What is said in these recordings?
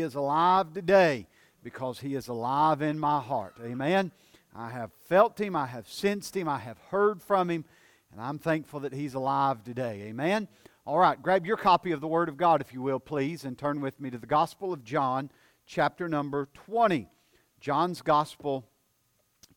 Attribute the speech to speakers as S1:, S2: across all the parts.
S1: he is alive today because he is alive in my heart. Amen. I have felt him, I have sensed him, I have heard from him, and I'm thankful that he's alive today. Amen. All right, grab your copy of the Word of God, if you will, please, and turn with me to the Gospel of John, chapter number 20. John's Gospel,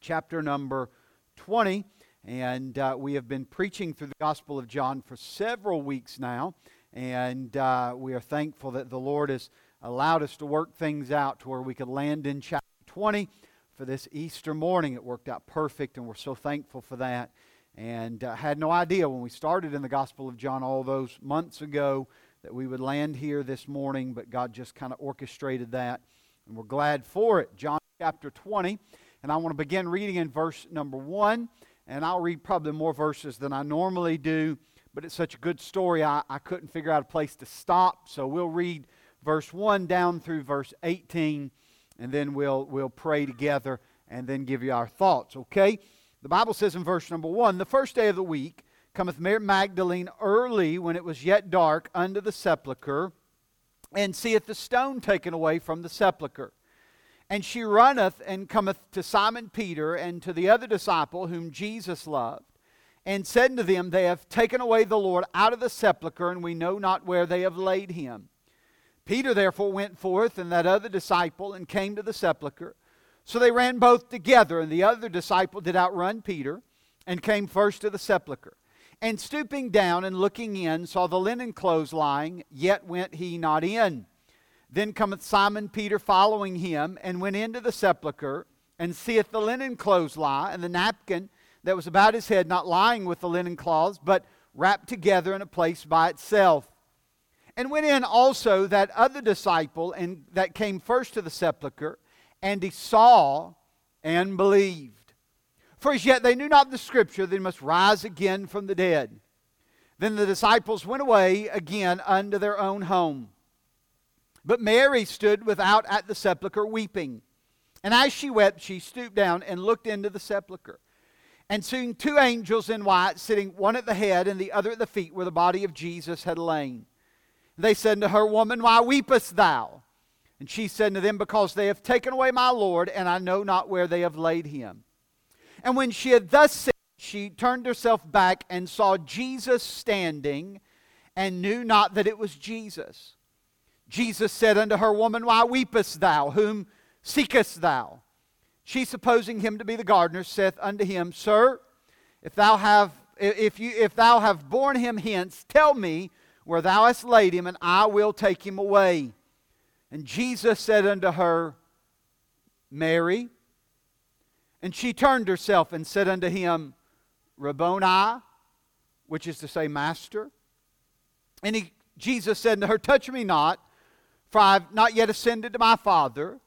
S1: chapter number 20. And uh, we have been preaching through the Gospel of John for several weeks now. And uh, we are thankful that the Lord has allowed us to work things out to where we could land in chapter 20 for this Easter morning. It worked out perfect, and we're so thankful for that. And uh, had no idea when we started in the Gospel of John all those months ago that we would land here this morning, but God just kind of orchestrated that. And we're glad for it. John chapter 20. And I want to begin reading in verse number 1 and I'll read probably more verses than I normally do, but it's such a good story, I, I couldn't figure out a place to stop. So we'll read verse 1 down through verse 18, and then we'll, we'll pray together and then give you our thoughts, okay? The Bible says in verse number 1 The first day of the week cometh Mary Magdalene early when it was yet dark unto the sepulchre, and seeth the stone taken away from the sepulchre. And she runneth and cometh to Simon Peter and to the other disciple whom Jesus loved, and said unto them, They have taken away the Lord out of the sepulchre, and we know not where they have laid him. Peter therefore went forth, and that other disciple, and came to the sepulchre. So they ran both together, and the other disciple did outrun Peter, and came first to the sepulchre. And stooping down and looking in, saw the linen clothes lying, yet went he not in. Then cometh Simon Peter following him, and went into the sepulchre, and seeth the linen clothes lie, and the napkin that was about his head not lying with the linen cloths, but wrapped together in a place by itself. And went in also that other disciple, and that came first to the sepulchre, and he saw and believed. For as yet they knew not the scripture that he must rise again from the dead. Then the disciples went away again unto their own home. But Mary stood without at the sepulchre weeping. And as she wept, she stooped down and looked into the sepulchre. And seeing two angels in white sitting, one at the head and the other at the feet, where the body of Jesus had lain. They said to her, Woman, why weepest thou? And she said to them, Because they have taken away my Lord, and I know not where they have laid him. And when she had thus said, she turned herself back and saw Jesus standing, and knew not that it was Jesus. Jesus said unto her, Woman, why weepest thou? Whom seekest thou? She, supposing him to be the gardener, saith unto him, Sir, if thou have if you if thou have borne him hence, tell me where thou hast laid him, and I will take him away. And Jesus said unto her, Mary. And she turned herself and said unto him, Rabboni, which is to say, Master. And he, Jesus said unto her, Touch me not, for I have not yet ascended to my Father,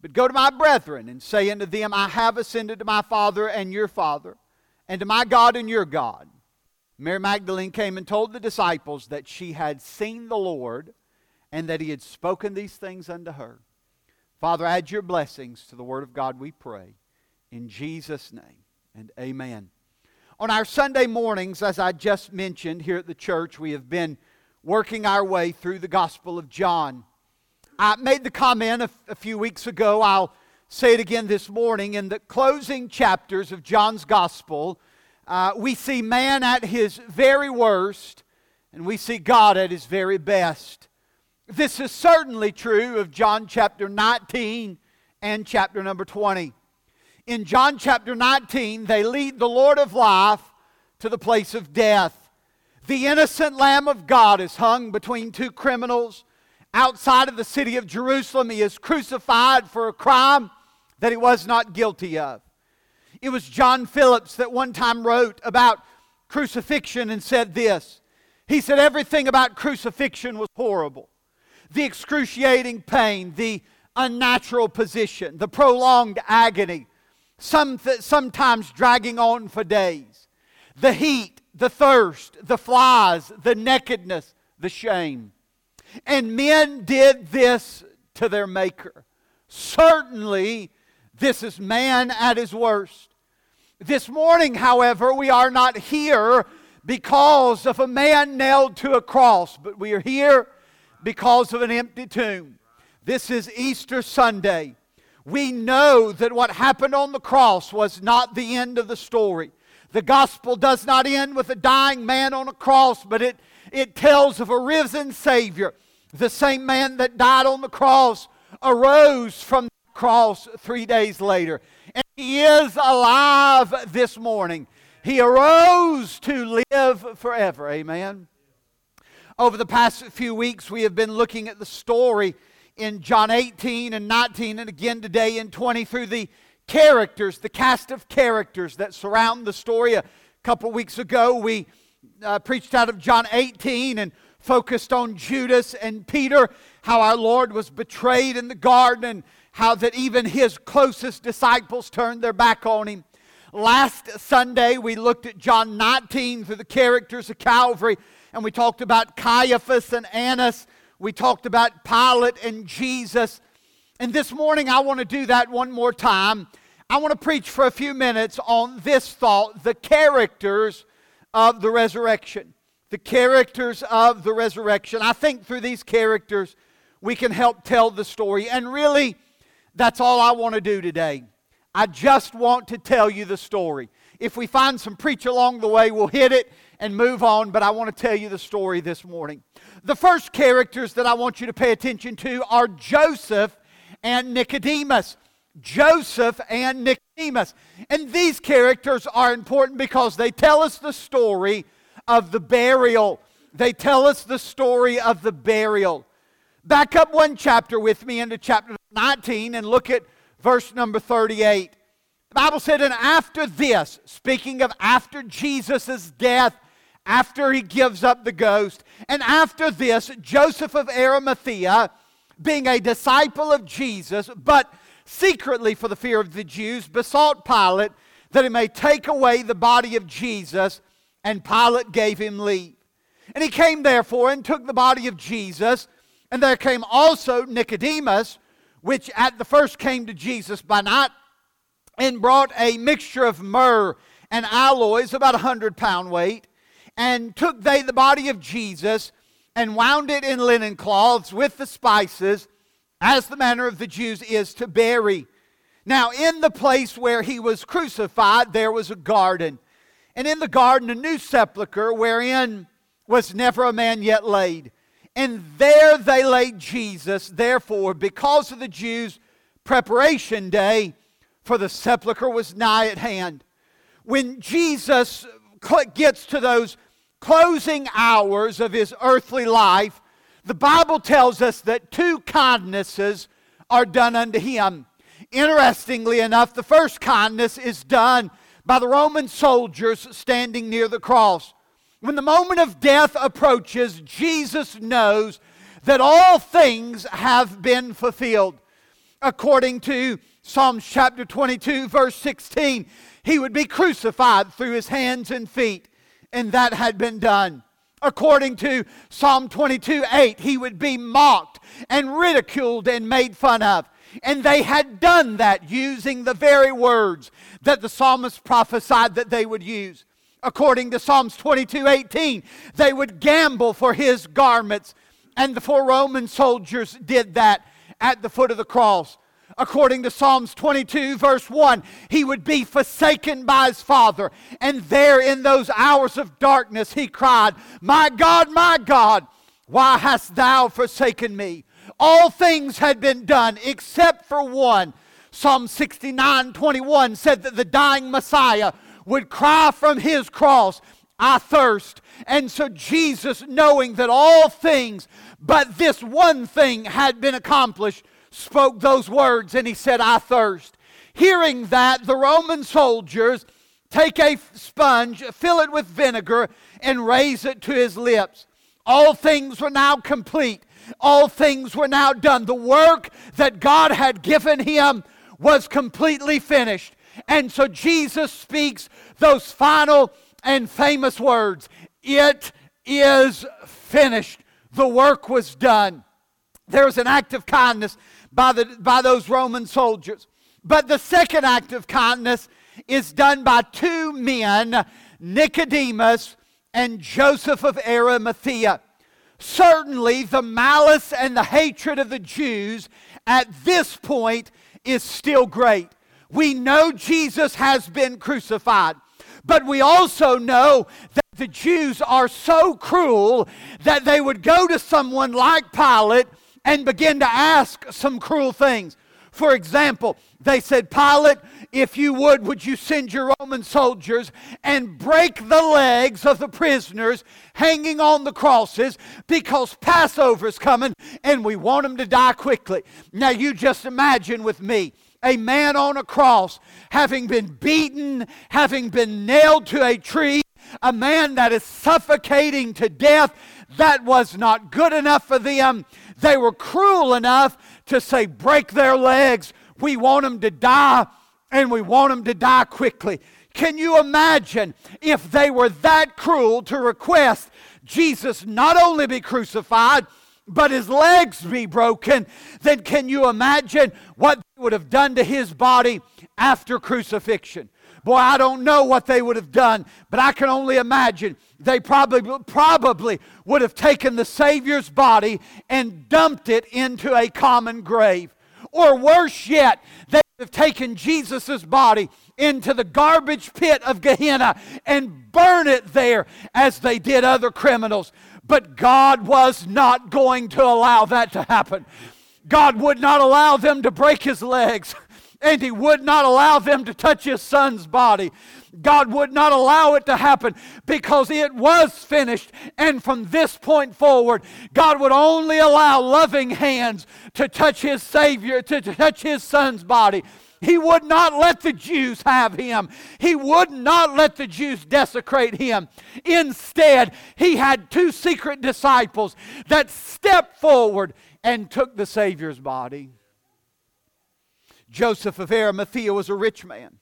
S1: but go to my brethren and say unto them, I have ascended to my Father and your Father, and to my God and your God. Mary Magdalene came and told the disciples that she had seen the Lord and that he had spoken these things unto her. Father, add your blessings to the Word of God, we pray. In Jesus' name, and amen. On our Sunday mornings, as I just mentioned here at the church, we have been working our way through the Gospel of John. I made the comment a, a few weeks ago. I'll say it again this morning. In the closing chapters of John's Gospel, uh, we see man at his very worst, and we see God at his very best. This is certainly true of John chapter 19 and chapter number 20. In John chapter 19, they lead the Lord of life to the place of death. The innocent Lamb of God is hung between two criminals outside of the city of Jerusalem. He is crucified for a crime that he was not guilty of. It was John Phillips that one time wrote about crucifixion and said this. He said, Everything about crucifixion was horrible. The excruciating pain, the unnatural position, the prolonged agony, some th- sometimes dragging on for days, the heat, the thirst, the flies, the nakedness, the shame. And men did this to their Maker. Certainly, this is man at his worst. This morning, however, we are not here because of a man nailed to a cross, but we are here because of an empty tomb. This is Easter Sunday. We know that what happened on the cross was not the end of the story. The gospel does not end with a dying man on a cross, but it, it tells of a risen Savior. The same man that died on the cross arose from the cross three days later. And he is alive this morning. He arose to live forever. Amen. Over the past few weeks, we have been looking at the story in John 18 and 19, and again today in 20 through the characters, the cast of characters that surround the story. A couple weeks ago, we uh, preached out of John 18 and focused on Judas and Peter, how our Lord was betrayed in the garden, how that even his closest disciples turned their back on him. Last Sunday, we looked at John 19 through the characters of Calvary, and we talked about Caiaphas and Annas we talked about Pilate and Jesus. And this morning, I want to do that one more time. I want to preach for a few minutes on this thought the characters of the resurrection. The characters of the resurrection. I think through these characters, we can help tell the story. And really, that's all I want to do today. I just want to tell you the story. If we find some preach along the way, we'll hit it and move on, but I want to tell you the story this morning. The first characters that I want you to pay attention to are Joseph and Nicodemus. Joseph and Nicodemus. And these characters are important because they tell us the story of the burial. They tell us the story of the burial. Back up one chapter with me into chapter 19 and look at verse number 38. The Bible said, And after this, speaking of after Jesus' death, after he gives up the ghost. And after this, Joseph of Arimathea, being a disciple of Jesus, but secretly for the fear of the Jews, besought Pilate that he may take away the body of Jesus, and Pilate gave him leave. And he came therefore and took the body of Jesus, and there came also Nicodemus, which at the first came to Jesus by night, and brought a mixture of myrrh and aloes, about a hundred pound weight and took they the body of Jesus and wound it in linen cloths with the spices, as the manner of the Jews is to bury. Now, in the place where he was crucified, there was a garden, and in the garden a new sepulchre wherein was never a man yet laid. And there they laid Jesus. Therefore, because of the Jews' preparation day, for the sepulchre was nigh at hand. When Jesus gets to those closing hours of his earthly life, the Bible tells us that two kindnesses are done unto him. Interestingly enough, the first kindness is done by the Roman soldiers standing near the cross. When the moment of death approaches, Jesus knows that all things have been fulfilled. According to Psalms chapter 22, verse 16, he would be crucified through his hands and feet and that had been done. According to Psalm 22 8, he would be mocked and ridiculed and made fun of. And they had done that using the very words that the psalmist prophesied that they would use. According to Psalms 22 18, they would gamble for his garments. And the four Roman soldiers did that at the foot of the cross according to Psalms 22, verse 1, he would be forsaken by his father. And there in those hours of darkness, he cried, My God, my God, why hast thou forsaken me? All things had been done except for one. Psalm 69, 21 said that the dying Messiah would cry from his cross, I thirst. And so Jesus, knowing that all things but this one thing had been accomplished, spoke those words and he said, I thirst. Hearing that, the Roman soldiers take a sponge, fill it with vinegar, and raise it to his lips. All things were now complete. All things were now done. The work that God had given him was completely finished. And so Jesus speaks those final and famous words It is finished. The work was done. There was an act of kindness by, the, by those Roman soldiers. But the second act of kindness is done by two men, Nicodemus and Joseph of Arimathea. certainly the malice and the hatred of the Jews at this point is still great. We know Jesus has been crucified, but we also know that the Jews are so cruel that they would go to someone like Pilate and begin to ask some cruel things. For example, they said, Pilate, if you would, would you send your Roman soldiers and break the legs of the prisoners hanging on the crosses because Passover's coming and we want them to die quickly. Now, you just imagine with me a man on a cross having been beaten, having been nailed to a tree, a man that is suffocating to death. That was not good enough for them. They were cruel enough to say, break their legs. We want them to die, and we want them to die quickly. Can you imagine if they were that cruel to request Jesus not only be crucified, but his legs be broken? Then can you imagine what they would have done to his body after crucifixion? Boy, I don't know what they would have done, but I can only imagine they probably, probably would have taken the Savior's body and dumped it into a common grave. Or worse yet, they would have taken Jesus' body into the garbage pit of Gehenna and burn it there as they did other criminals. But God was not going to allow that to happen. God would not allow them to break his legs and he would not allow them to touch his son's body. God would not allow it to happen because it was finished. And from this point forward, God would only allow loving hands to touch his Savior, to touch his son's body. He would not let the Jews have him. He would not let the Jews desecrate him. Instead, he had two secret disciples that stepped forward and took the Savior's body. Joseph of Arimathea was a rich man.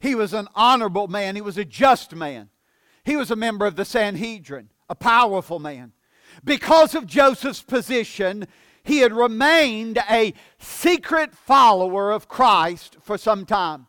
S1: He was an honorable man. He was a just man. He was a member of the Sanhedrin, a powerful man. Because of Joseph's position, he had remained a secret follower of Christ for some time.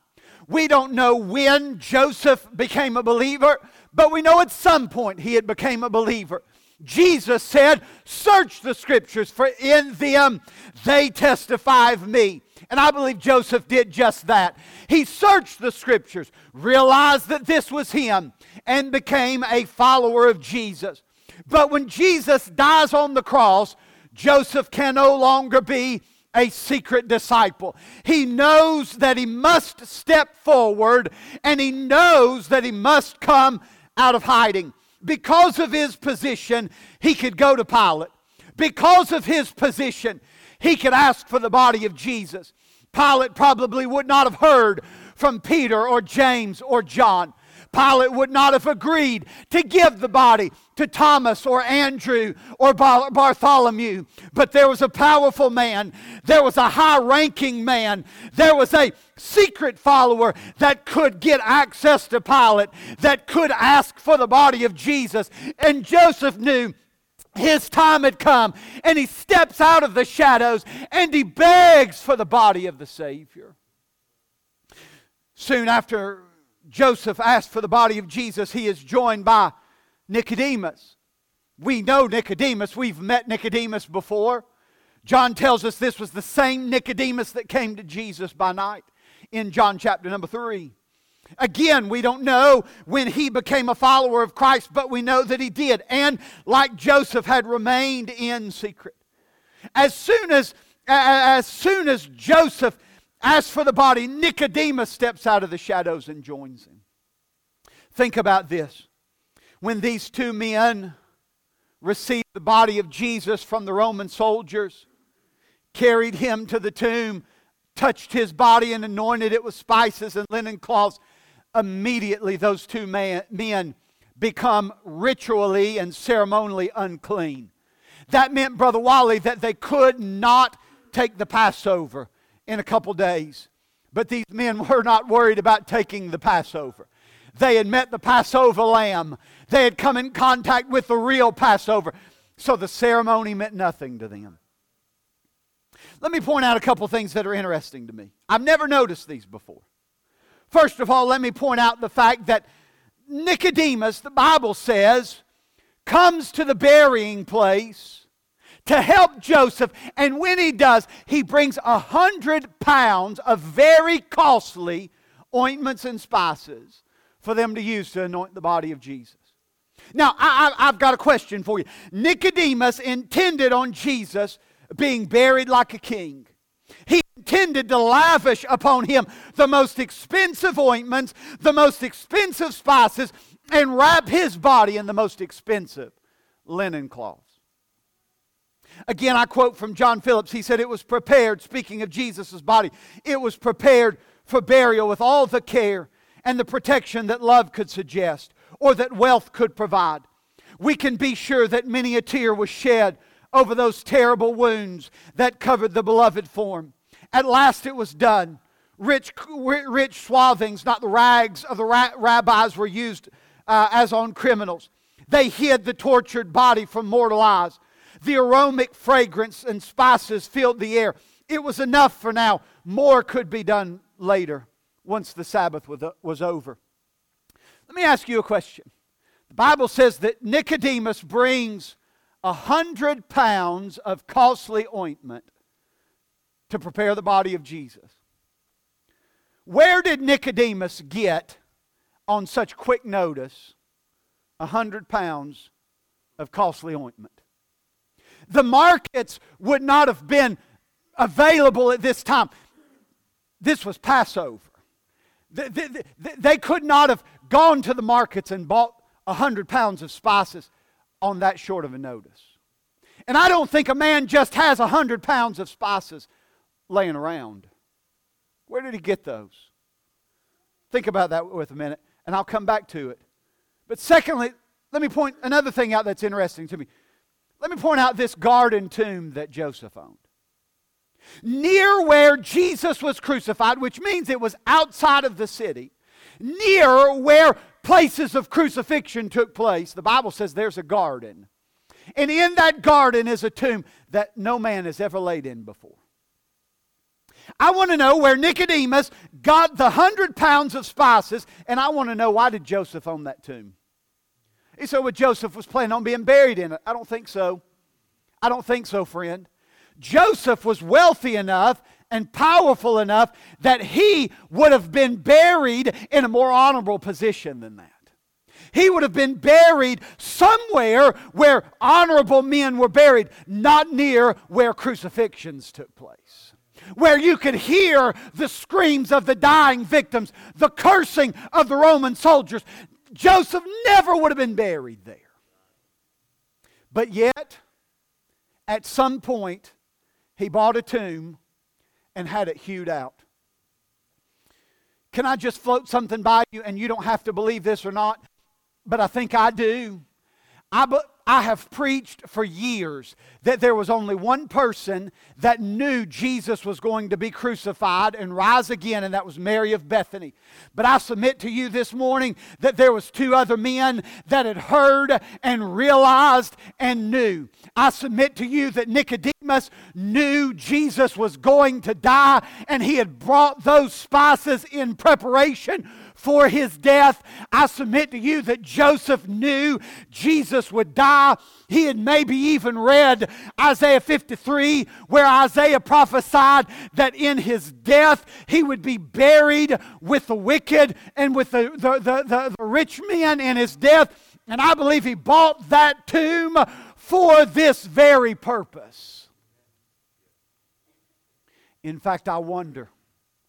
S1: We don't know when Joseph became a believer, but we know at some point he had become a believer. Jesus said, Search the scriptures, for in them they testify of me. And I believe Joseph did just that. He searched the scriptures, realized that this was him, and became a follower of Jesus. But when Jesus dies on the cross, Joseph can no longer be a secret disciple. He knows that he must step forward and he knows that he must come out of hiding. Because of his position, he could go to Pilate. Because of his position, he could ask for the body of Jesus. Pilate probably would not have heard from Peter or James or John. Pilate would not have agreed to give the body to Thomas or Andrew or Bartholomew. But there was a powerful man, there was a high ranking man, there was a secret follower that could get access to Pilate, that could ask for the body of Jesus. And Joseph knew his time had come, and he steps out of the shadows and he begs for the body of the Savior. Soon after Joseph asked for the body of Jesus, he is joined by Nicodemus. We know Nicodemus, we've met Nicodemus before. John tells us this was the same Nicodemus that came to Jesus by night in John chapter number 3. Again, we don't know when he became a follower of Christ, but we know that he did. And like Joseph had remained in secret. As soon as, as soon as Joseph asked for the body, Nicodemus steps out of the shadows and joins him. Think about this. When these two men received the body of Jesus from the Roman soldiers, carried him to the tomb, touched his body and anointed it with spices and linen cloths, immediately those two men become ritually and ceremonially unclean. That meant, Brother Wally, that they could not take the Passover in a couple days. But these men were not worried about taking the Passover. They had met the Passover lamb, they had come in contact with the real Passover. So the ceremony meant nothing to them. Let me point out a couple things that are interesting to me. I've never noticed these before. First of all, let me point out the fact that Nicodemus, the Bible says, comes to the burying place to help Joseph. And when he does, he brings a hundred pounds of very costly ointments and spices for them to use to anoint the body of Jesus. Now, I, have got a question for you. Nicodemus intended on Jesus being buried like a king. He intended to lavish upon him the most expensive ointments, the most expensive spices, and wrap his body in the most expensive linen cloths. Again, I quote from John Phillips. He said, It was prepared, speaking of Jesus' body, it was prepared for burial with all the care and the protection that love could suggest or that wealth could provide. We can be sure that many a tear was shed over those terrible wounds that covered the beloved form. At last it was done. Rich, rich swathings, not the rags of the rabbis, were used uh, as on criminals. They hid the tortured body from mortal eyes. The aromatic fragrance and spices filled the air. It was enough for now. More could be done later once the Sabbath was, over. Let me ask you a question. The Bible says that Nicodemus brings a hundred pounds of costly ointment to prepare the body of Jesus. Where did Nicodemus get on such quick notice a hundred pounds of costly ointment? The markets would not have been available at this time. This was Passover. They, could not have gone to the markets and bought a hundred pounds of spices on that short of a notice. And I don't think a man just has a hundred pounds of spices laying around. Where did he get those? Think about that with a minute, and I'll come back to it. But secondly, let me point another thing out that's interesting to me. Let me point out this garden tomb that Joseph owned. Near where Jesus was crucified, which means it was outside of the city, near where places of crucifixion took place, the Bible says there's a garden. And in that garden is a tomb that no man has ever laid in before. I want to know where Nicodemus got the hundred pounds of spices, and I want to know why did Joseph own that tomb? He said, well, Joseph was planning on being buried in it. I don't think so. I don't think so, friend. Joseph was wealthy enough and powerful enough that he would have been buried in a more honorable position than that. He would have been buried somewhere where honorable men were buried, not near where crucifixions took place. Where you could hear the screams of the dying victims, the cursing of the Roman soldiers. Joseph never would have been buried there. But yet, at some point, he bought a tomb and had it hewed out. Can I just float something by you and you don't have to believe this or not? But I think I do. I, I have preached for years that there was only one person that knew Jesus was going to be crucified and rise again, and that was Mary of Bethany. But I submit to you this morning that there was two other men that had heard and realized and knew. I submit to you that Nicodemus knew Jesus was going to die, and he had brought those spices in preparation for his death. I submit to you that Joseph knew Jesus would die. He had maybe even read Isaiah 53, where Isaiah prophesied that in his death he would be buried with the wicked and with the, the, the, the, the rich men in his death. And I believe he bought that tomb for this very purpose. In fact, I wonder,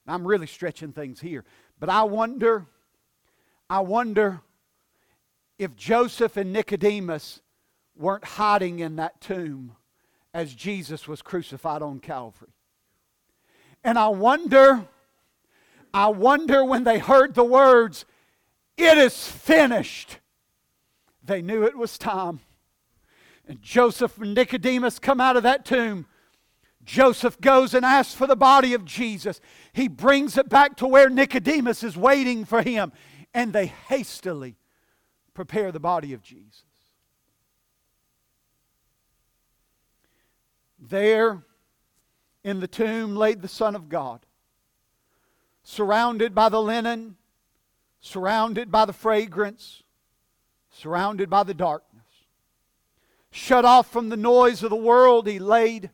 S1: I'm really stretching things here. But I wonder, I wonder if Joseph and Nicodemus weren't hiding in that tomb as Jesus was crucified on Calvary. And I wonder, I wonder when they heard the words, It is finished, they knew it was time. And Joseph and Nicodemus come out of that tomb Joseph goes and asks for the body of Jesus. He brings it back to where Nicodemus is waiting for him, and they hastily prepare the body of Jesus. There in the tomb laid the Son of God, surrounded by the linen, surrounded by the fragrance, surrounded by the darkness. shut off from the noise of the world, he laid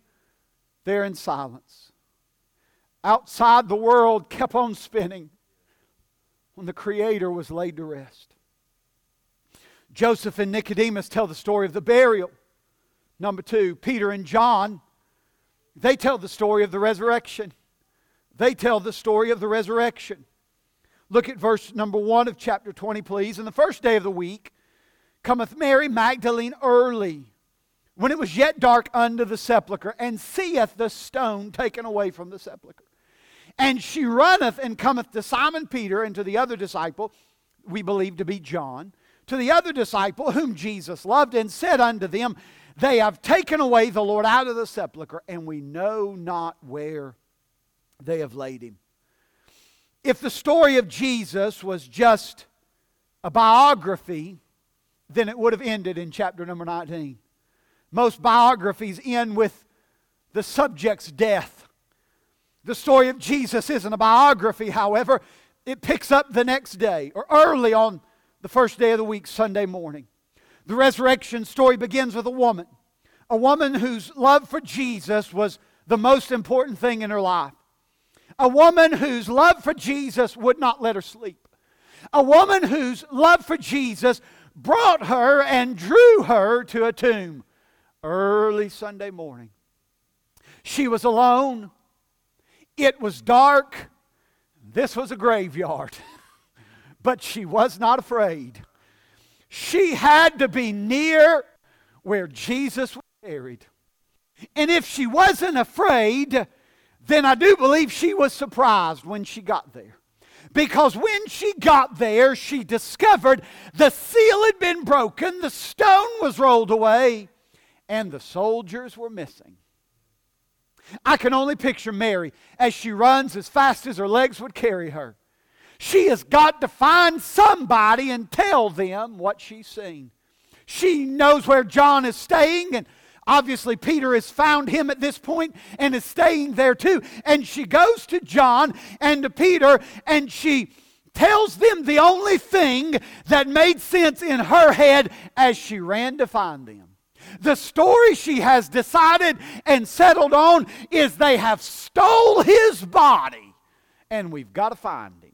S1: there in silence. Outside, the world kept on spinning when the Creator was laid to rest. Joseph and Nicodemus tell the story of the burial. Number two, Peter and John, they tell the story of the resurrection. They tell the story of the resurrection. Look at verse number one of chapter 20, please. In the first day of the week cometh Mary Magdalene early, when it was yet dark under the sepulchre, and seeth the stone taken away from the sepulchre. And she runneth and cometh to Simon Peter and to the other disciple, we believe to be John, to the other disciple whom Jesus loved, and said unto them, They have taken away the Lord out of the sepulchre, and we know not where they have laid him. If the story of Jesus was just a biography, then it would have ended in chapter number 19. Most biographies end with the subject's death. The story of Jesus isn't a biography, however, it picks up the next day or early on the first day of the week, Sunday morning. The resurrection story begins with a woman, a woman whose love for Jesus was the most important thing in her life. A woman whose love for Jesus would not let her sleep. A woman whose love for Jesus brought her and drew her to a tomb early Sunday morning. She was alone. It was dark. This was a graveyard. but she was not afraid. She had to be near where Jesus was buried. And if she wasn't afraid, then I do believe she was surprised when she got there. Because when she got there, she discovered the seal had been broken, the stone was rolled away, and the soldiers were missing. I can only picture Mary as she runs as fast as her legs would carry her. She has got to find somebody and tell them what she's seen. She knows where John is staying and Obviously, Peter has found him at this point and is staying there too. And she goes to John and to Peter and she tells them the only thing that made sense in her head as she ran to find them. The story she has decided and settled on is they have stole his body and we've got to find him.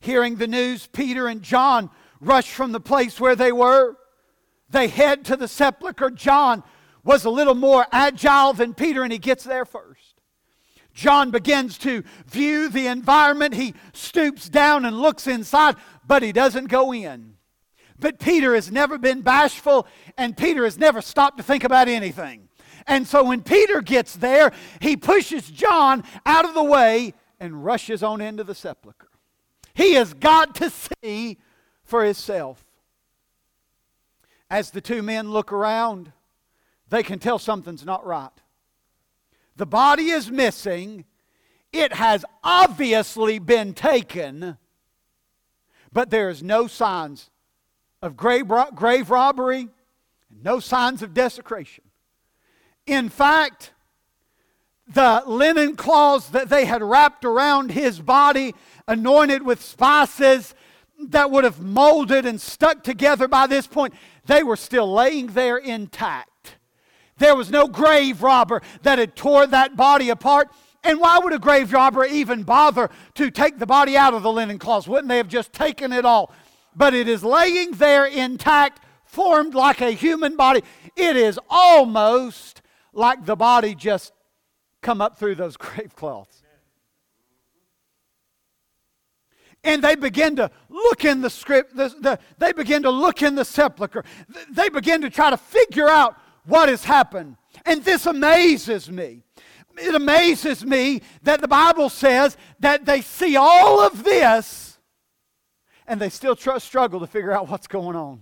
S1: Hearing the news, Peter and John rush from the place where they were they head to the sepulchre. John was a little more agile than Peter, and he gets there first. John begins to view the environment. He stoops down and looks inside, but he doesn't go in. But Peter has never been bashful, and Peter has never stopped to think about anything. And so when Peter gets there, he pushes John out of the way and rushes on into the sepulchre. He has got to see for himself. As the two men look around, they can tell something's not right. The body is missing. It has obviously been taken, but there is no signs of grave, grave robbery, no signs of desecration. In fact, the linen cloths that they had wrapped around his body, anointed with spices that would have molded and stuck together by this point, they were still laying there intact. There was no grave robber that had tore that body apart. And why would a grave robber even bother to take the body out of the linen cloths? Wouldn't they have just taken it all? But it is laying there intact, formed like a human body. It is almost like the body just come up through those grave cloths. and they begin to look in the script, the, the, they begin to look in the sepulchre. They begin to try to figure out what has happened. And this amazes me. It amazes me that the Bible says that they see all of this and they still tr- struggle to figure out what's going on.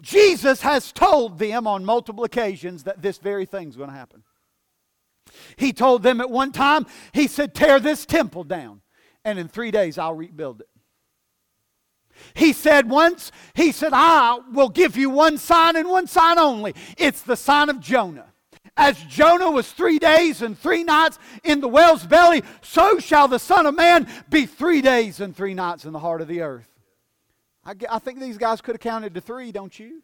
S1: Jesus has told them on multiple occasions that this very thing's going to happen. He told them at one time, He said, Tear this temple down and in three days I'll rebuild it. He said once, He said, I will give you one sign and one sign only. It's the sign of Jonah. As Jonah was three days and three nights in the whale's belly, so shall the Son of Man be three days and three nights in the heart of the earth. I, I think these guys could have counted to three, don't you?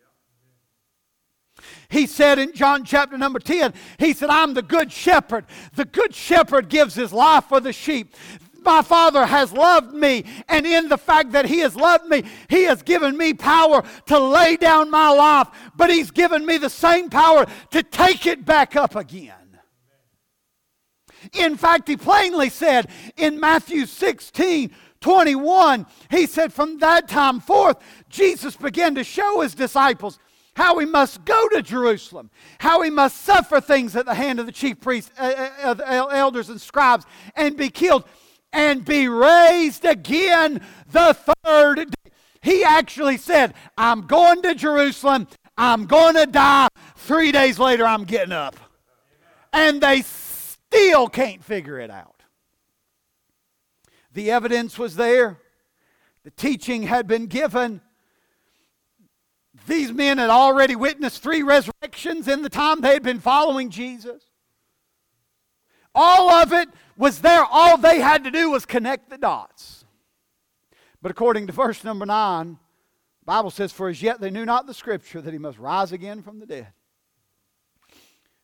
S1: He said in John chapter number 10, He said, I'm the good shepherd. The good shepherd gives his life for the sheep. My Father has loved me, and in the fact that He has loved me, He has given me power to lay down my life, but He's given me the same power to take it back up again. In fact, He plainly said in Matthew 16, 21, he said, From that time forth, Jesus began to show his disciples how he must go to Jerusalem, how he must suffer things at the hand of the chief priests, uh, uh, elders, and scribes, and be killed, and be raised again the third day. He actually said, I'm going to Jerusalem, I'm going to die. Three days later, I'm getting up. And they still can't figure it out. The evidence was there, the teaching had been given. These men had already witnessed three resurrections in the time they had been following Jesus. All of it was there. All they had to do was connect the dots. But according to verse number 9, the Bible says, For as yet they knew not the scripture that he must rise again from the dead.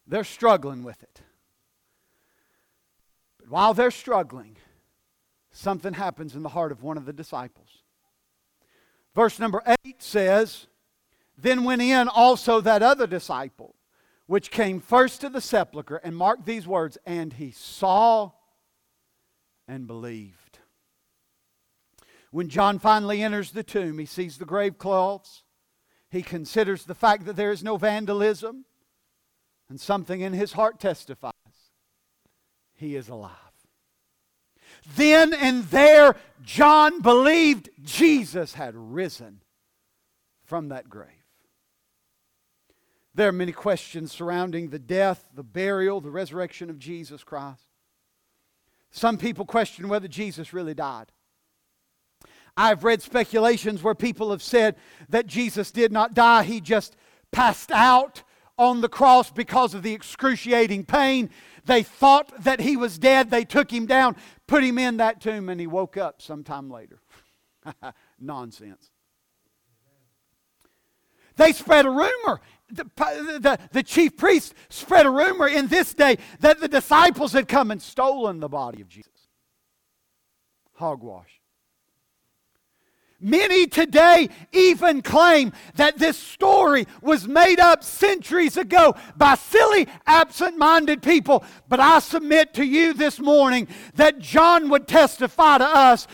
S1: They're struggling with it. But while they're struggling, something happens in the heart of one of the disciples. Verse number 8 says, Then went in also that other disciple, which came first to the sepulchre, and marked these words, and he saw and believed. When John finally enters the tomb, he sees the grave cloths. He considers the fact that there is no vandalism, and something in his heart testifies he is alive. Then and there, John believed Jesus had risen from that grave. There are many questions surrounding the death, the burial, the resurrection of Jesus Christ. Some people question whether Jesus really died. I've read speculations where people have said that Jesus did not die, he just passed out on the cross because of the excruciating pain. They thought that he was dead. They took him down, put him in that tomb, and he woke up sometime later. Nonsense. They spread a rumor. The, the, the chief priest spread a rumor in this day that the disciples had come and stolen the body of Jesus. Hogwash. Many today even claim that this story was made up centuries ago by silly, absent minded people. But I submit to you this morning that John would testify to us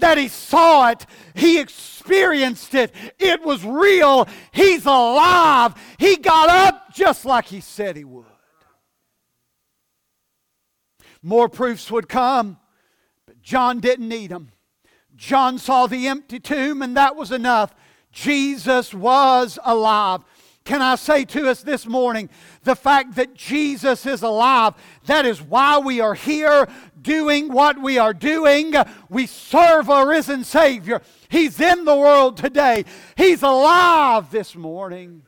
S1: that he saw it, he experienced it, it was real, he's alive, he got up just like he said he would. More proofs would come, but John didn't need them. John saw the empty tomb, and that was enough. Jesus was alive. Can I say to us this morning, the fact that Jesus is alive, that is why we are here doing what we are doing. We serve a risen Savior. He's in the world today, He's alive this morning.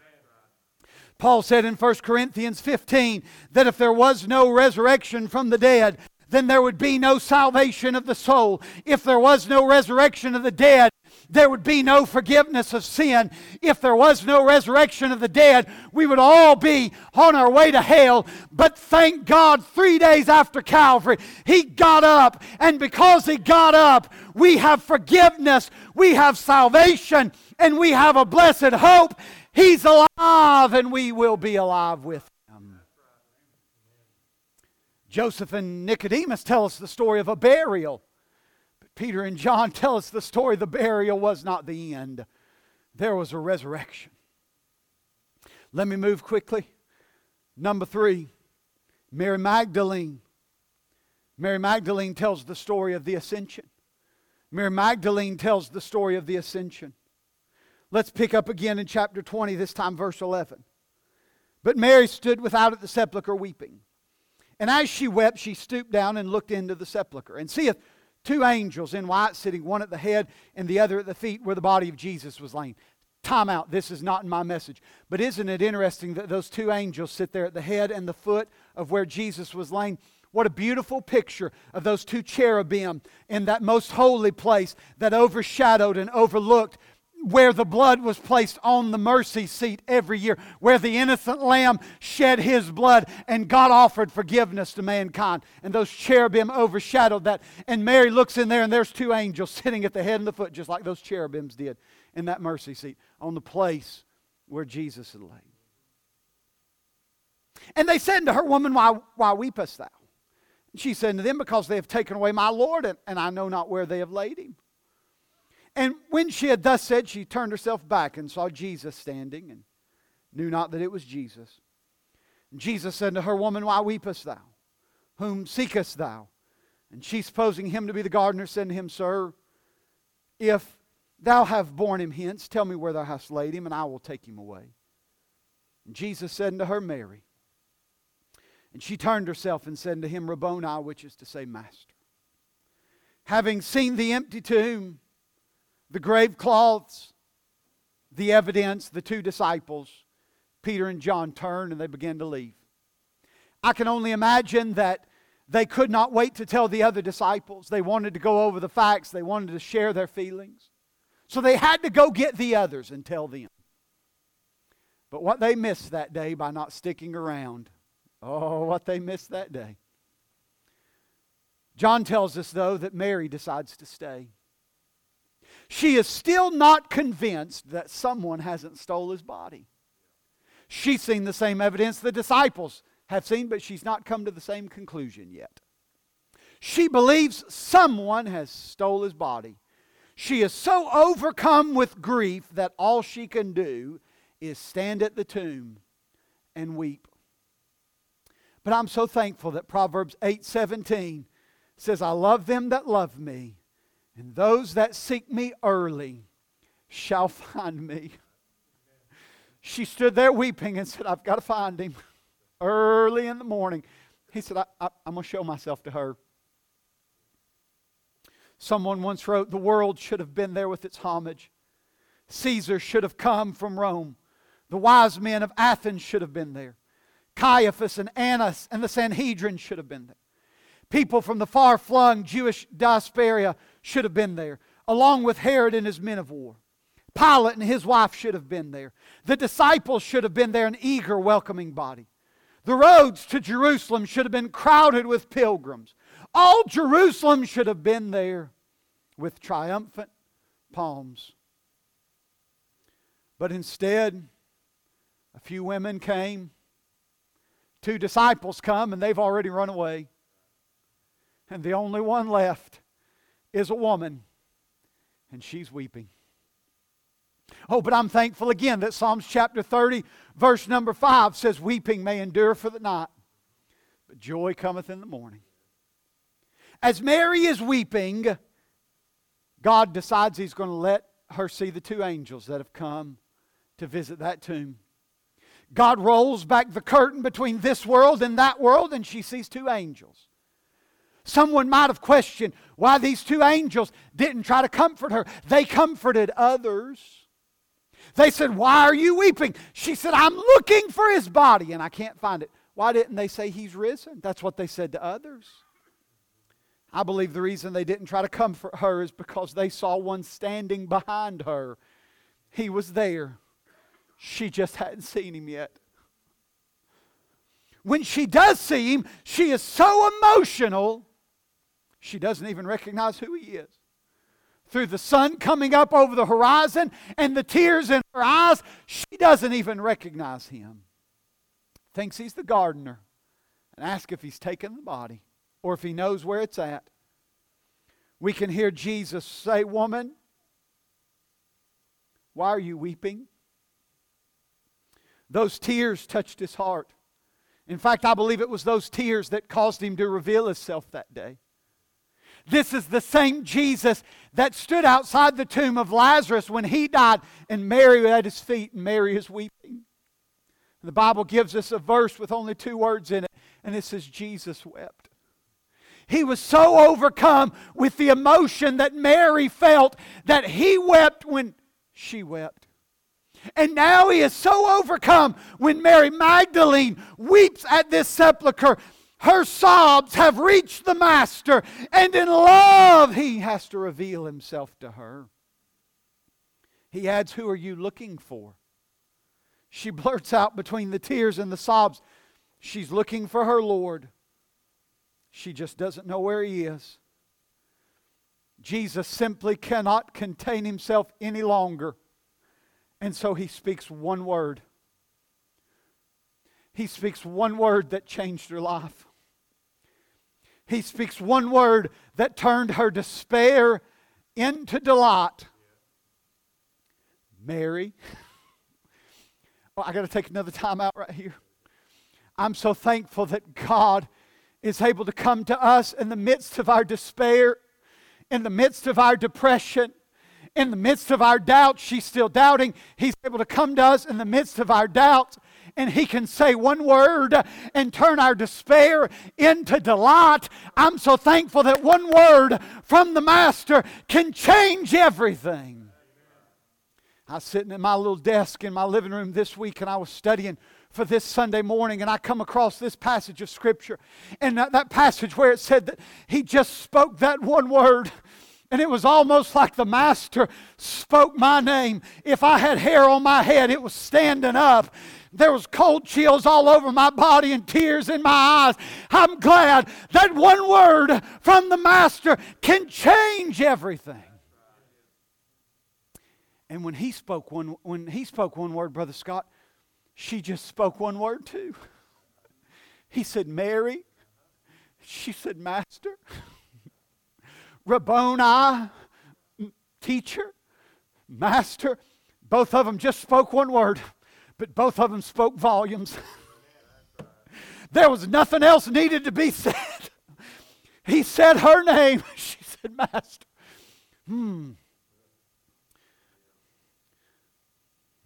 S1: Paul said in 1 Corinthians 15 that if there was no resurrection from the dead, then there would be no salvation of the soul. If there was no resurrection of the dead, there would be no forgiveness of sin. If there was no resurrection of the dead, we would all be on our way to hell. But thank God, three days after Calvary, He got up. And because He got up, we have forgiveness, we have salvation, and we have a blessed hope. He's alive, and we will be alive with Him. Joseph and Nicodemus tell us the story of a burial. Peter and John tell us the story the burial was not the end, there was a resurrection. Let me move quickly. Number three, Mary Magdalene. Mary Magdalene tells the story of the ascension. Mary Magdalene tells the story of the ascension. Let's pick up again in chapter 20, this time verse 11. But Mary stood without at the sepulchre weeping. And as she wept, she stooped down and looked into the sepulchre, and seeth two angels in white sitting, one at the head and the other at the feet where the body of Jesus was laying. Time out. This is not in my message. But isn't it interesting that those two angels sit there at the head and the foot of where Jesus was laying? What a beautiful picture of those two cherubim in that most holy place that overshadowed and overlooked where the blood was placed on the mercy seat every year, where the innocent lamb shed his blood and God offered forgiveness to mankind. And those cherubim overshadowed that. And Mary looks in there, and there's two angels sitting at the head and the foot, just like those cherubims did in that mercy seat on the place where Jesus had laid. And they said to her, Woman, why, why weepest thou? She said to them, Because they have taken away my Lord, and, and I know not where they have laid him. And when she had thus said, she turned herself back and saw Jesus standing, and knew not that it was Jesus. And Jesus said to her, Woman, why weepest thou? Whom seekest thou? And she, supposing him to be the gardener, said to him, Sir, if thou have borne him hence, tell me where thou hast laid him, and I will take him away. And Jesus said unto her, Mary. And she turned herself and said unto him, Rabboni, which is to say, Master. Having seen the empty tomb, the grave cloths, the evidence, the two disciples, Peter and John turned and they began to leave. I can only imagine that they could not wait to tell the other disciples. They wanted to go over the facts, they wanted to share their feelings. So they had to go get the others and tell them. But what they missed that day by not sticking around, oh, what they missed that day. John tells us, though, that Mary decides to stay. She is still not convinced that someone hasn't stole his body. She's seen the same evidence the disciples have seen, but she's not come to the same conclusion yet. She believes someone has stole his body. She is so overcome with grief that all she can do is stand at the tomb and weep. But I'm so thankful that Proverbs 8:17 says, "I love them that love me, and those that seek me early shall find me. She stood there weeping and said, I've got to find him early in the morning. He said, I, I'm going to show myself to her. Someone once wrote, The world should have been there with its homage. Caesar should have come from Rome. The wise men of Athens should have been there. Caiaphas and Annas and the Sanhedrin should have been there. People from the far flung Jewish diaspora should have been there, along with Herod and his men of war. Pilate and his wife should have been there. The disciples should have been there, an eager, welcoming body. The roads to Jerusalem should have been crowded with pilgrims. All Jerusalem should have been there with triumphant palms. But instead, a few women came, two disciples come, and they've already run away and the only one left is a woman, and she's weeping. Oh, but I'm thankful again that Psalms chapter 30, verse number 5 says, Weeping may endure for the night, but joy cometh in the morning. As Mary is weeping, God decides He's going to let her see the two angels that have come to visit that tomb. God rolls back the curtain between this world and that world, and she sees two angels. Someone might have questioned why these two angels didn't try to comfort her. They comforted others. They said, Why are you weeping? She said, I'm looking for his body and I can't find it. Why didn't they say he's risen? That's what they said to others. I believe the reason they didn't try to comfort her is because they saw one standing behind her. He was there. She just hadn't seen him yet. When she does see him, she is so emotional she doesn't even recognize who he is. Through the sun coming up over the horizon and the tears in her eyes, she doesn't even recognize him. Thinks he's the gardener and asks if he's taken the body or if he knows where it's at. We can hear Jesus say, Woman, why are you weeping? Those tears touched his heart. In fact, I believe it was those tears that caused him to reveal himself that day. This is the same Jesus that stood outside the tomb of Lazarus when he died, and Mary was at his feet, and Mary is weeping. The Bible gives us a verse with only two words in it, and it says, Jesus wept. He was so overcome with the emotion that Mary felt that he wept when she wept. And now he is so overcome when Mary Magdalene weeps at this sepulchre her sobs have reached the Master, and in love, He has to reveal Himself to her. He adds, Who are you looking for? She blurts out between the tears and the sobs, She's looking for her Lord. She just doesn't know where he is. Jesus simply cannot contain himself any longer. And so he speaks one word. He speaks one word that changed her life. He speaks one word that turned her despair into delight. Mary. Oh, I got to take another time out right here. I'm so thankful that God is able to come to us in the midst of our despair, in the midst of our depression, in the midst of our doubt. She's still doubting. He's able to come to us in the midst of our doubt and he can say one word and turn our despair into delight. I'm so thankful that one word from the Master can change everything. I was sitting at my little desk in my living room this week and I was studying for this Sunday morning and I come across this passage of Scripture and that, that passage where it said that he just spoke that one word. And it was almost like the master spoke my name. If I had hair on my head, it was standing up. There was cold chills all over my body and tears in my eyes. I'm glad that one word from the master can change everything. And when he spoke one when he spoke one word, brother Scott, she just spoke one word too. He said, "Mary." She said, "Master." Rabboni, teacher, master. Both of them just spoke one word, but both of them spoke volumes. there was nothing else needed to be said. He said her name. She said, Master. Hmm.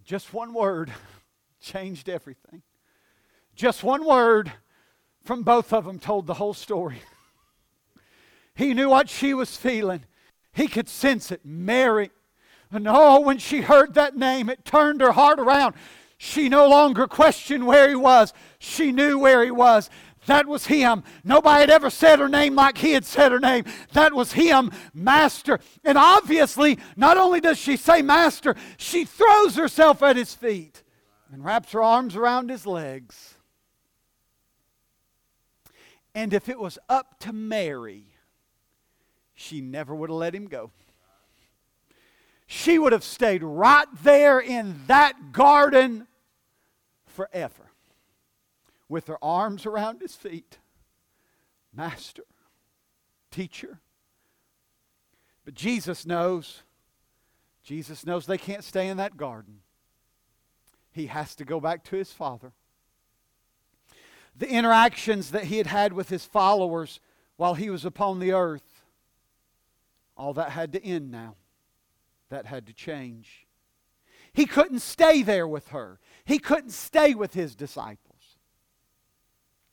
S1: Just one word changed everything. Just one word from both of them told the whole story. He knew what she was feeling. He could sense it. Mary. And oh, when she heard that name, it turned her heart around. She no longer questioned where he was. She knew where he was. That was him. Nobody had ever said her name like he had said her name. That was him, Master. And obviously, not only does she say Master, she throws herself at his feet and wraps her arms around his legs. And if it was up to Mary, she never would have let him go. She would have stayed right there in that garden forever with her arms around his feet. Master, teacher. But Jesus knows, Jesus knows they can't stay in that garden. He has to go back to his Father. The interactions that he had had with his followers while he was upon the earth all that had to end now. That had to change. He couldn't stay there with her, he couldn't stay with his disciples.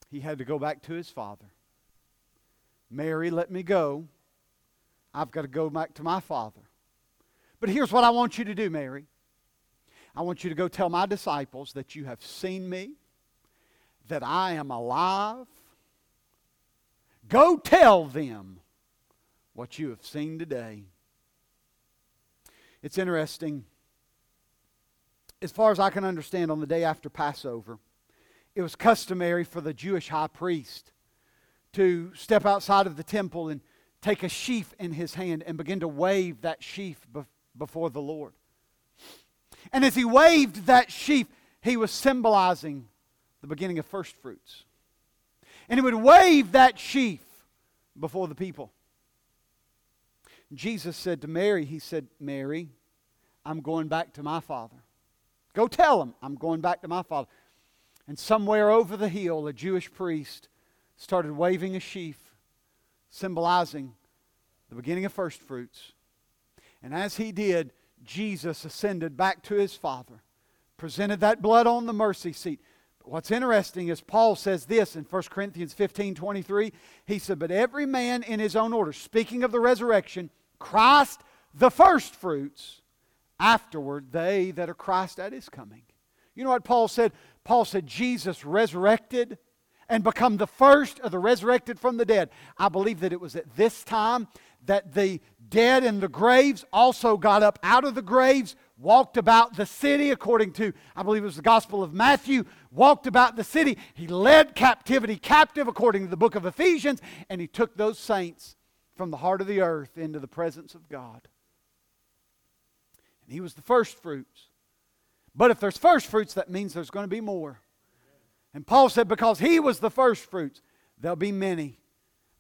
S1: He had to go back to his father. Mary, let me go. I've got to go back to my father. But here's what I want you to do, Mary. I want you to go tell my disciples that you have seen me, that I am alive. Go tell them what you have seen today. It's interesting. As far as I can understand, on the day after Passover, it was customary for the Jewish high priest to step outside of the temple and take a sheaf in his hand and begin to wave that sheaf before the Lord. And as he waved that sheaf, he was symbolizing the beginning of first fruits. And he would wave that sheaf before the people. Jesus said to Mary, He said, Mary, I'm going back to my father. Go tell him I'm going back to my father. And somewhere over the hill, a Jewish priest started waving a sheaf, symbolizing the beginning of first fruits. And as he did, Jesus ascended back to his Father, presented that blood on the mercy seat. But what's interesting is Paul says this in 1 Corinthians 15 23. He said, But every man in his own order, speaking of the resurrection, Christ the first fruits, afterward they that are Christ at his coming. You know what Paul said? Paul said, Jesus resurrected and become the first of the resurrected from the dead. I believe that it was at this time that the dead in the graves also got up out of the graves walked about the city according to, I believe it was the Gospel of Matthew, walked about the city. He led captivity captive according to the book of Ephesians, and he took those saints from the heart of the earth into the presence of God. And he was the first fruits. But if there's first fruits, that means there's going to be more. And Paul said, because he was the first fruits, there'll be many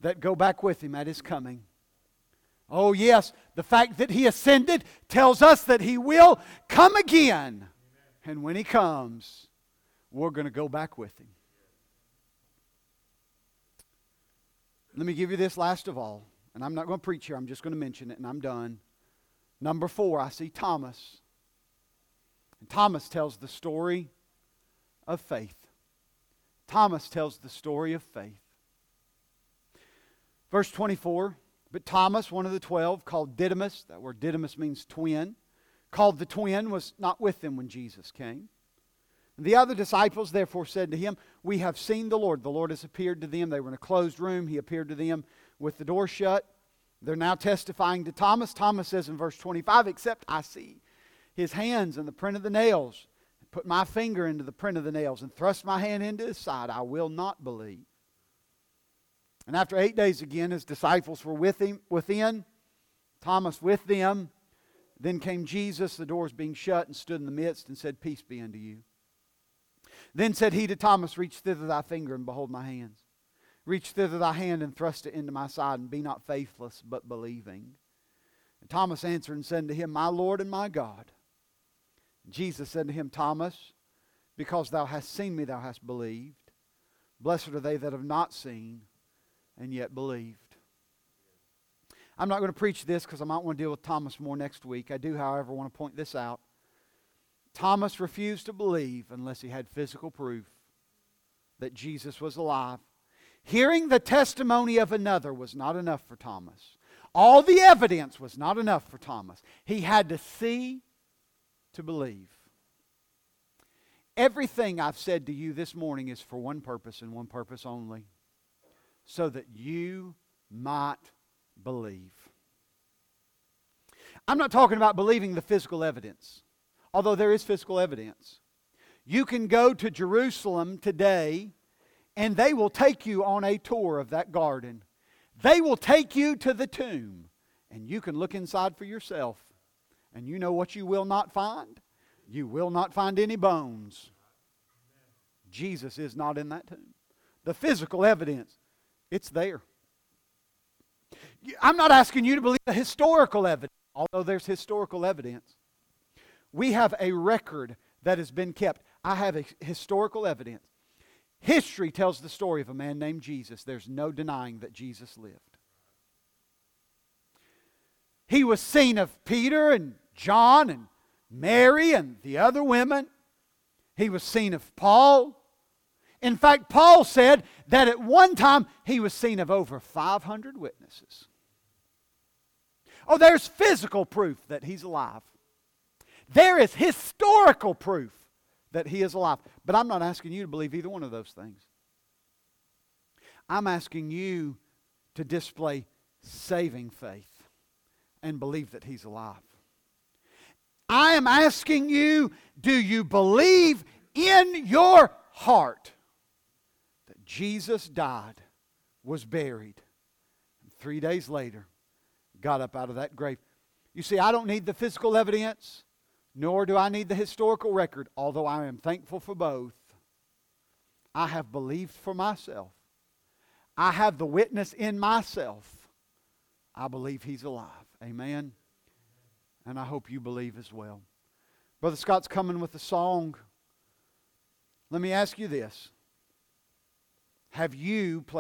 S1: that go back with him at his coming. Oh, yes, the fact that he ascended tells us that he will come again. And when he comes, we're going to go back with him. Let me give you this last of all. And I'm not going to preach here, I'm just going to mention it, and I'm done. Number four, I see Thomas. And Thomas tells the story of faith. Thomas tells the story of faith. Verse 24 But Thomas, one of the twelve, called Didymus, that word Didymus means twin, called the twin, was not with them when Jesus came. The other disciples therefore said to him, We have seen the Lord. The Lord has appeared to them. They were in a closed room. He appeared to them with the door shut. They're now testifying to Thomas. Thomas says in verse 25, Except I see his hands and the print of the nails, put my finger into the print of the nails, and thrust my hand into his side, I will not believe. And after eight days again, his disciples were with him within, Thomas with them. Then came Jesus, the doors being shut, and stood in the midst, and said, Peace be unto you. Then said he to Thomas, Reach thither thy finger, and behold my hands. Reach thither thy hand, and thrust it into my side, and be not faithless, but believing. And Thomas answered and said to him, My Lord and my God. Jesus said to him, Thomas, because thou hast seen me, thou hast believed. Blessed are they that have not seen and yet believed. I'm not going to preach this because I might want to deal with Thomas more next week. I do, however, want to point this out. Thomas refused to believe unless he had physical proof that Jesus was alive. Hearing the testimony of another was not enough for Thomas. All the evidence was not enough for Thomas. He had to see to believe. Everything I've said to you this morning is for one purpose and one purpose only so that you might believe. I'm not talking about believing the physical evidence, although there is physical evidence. You can go to Jerusalem today and they will take you on a tour of that garden. They will take you to the tomb and you can look inside for yourself. And you know what you will not find? You will not find any bones. Jesus is not in that tomb. The physical evidence it's there. I'm not asking you to believe the historical evidence, although there's historical evidence. We have a record that has been kept. I have a historical evidence. History tells the story of a man named Jesus. There's no denying that Jesus lived. He was seen of Peter and John and Mary and the other women. He was seen of Paul. In fact, Paul said that at one time he was seen of over 500 witnesses. Oh, there's physical proof that he's alive. There is historical proof that he is alive. But I'm not asking you to believe either one of those things. I'm asking you to display saving faith and believe that he's alive. I am asking you do you believe in your heart that Jesus died, was buried, and three days later got up out of that grave. You see, I don't need the physical evidence, nor do I need the historical record, although I am thankful for both. I have believed for myself. I have the witness in myself. I believe he's alive. Amen. And I hope you believe as well. Brother Scott's coming with a song. Let me ask you this have you played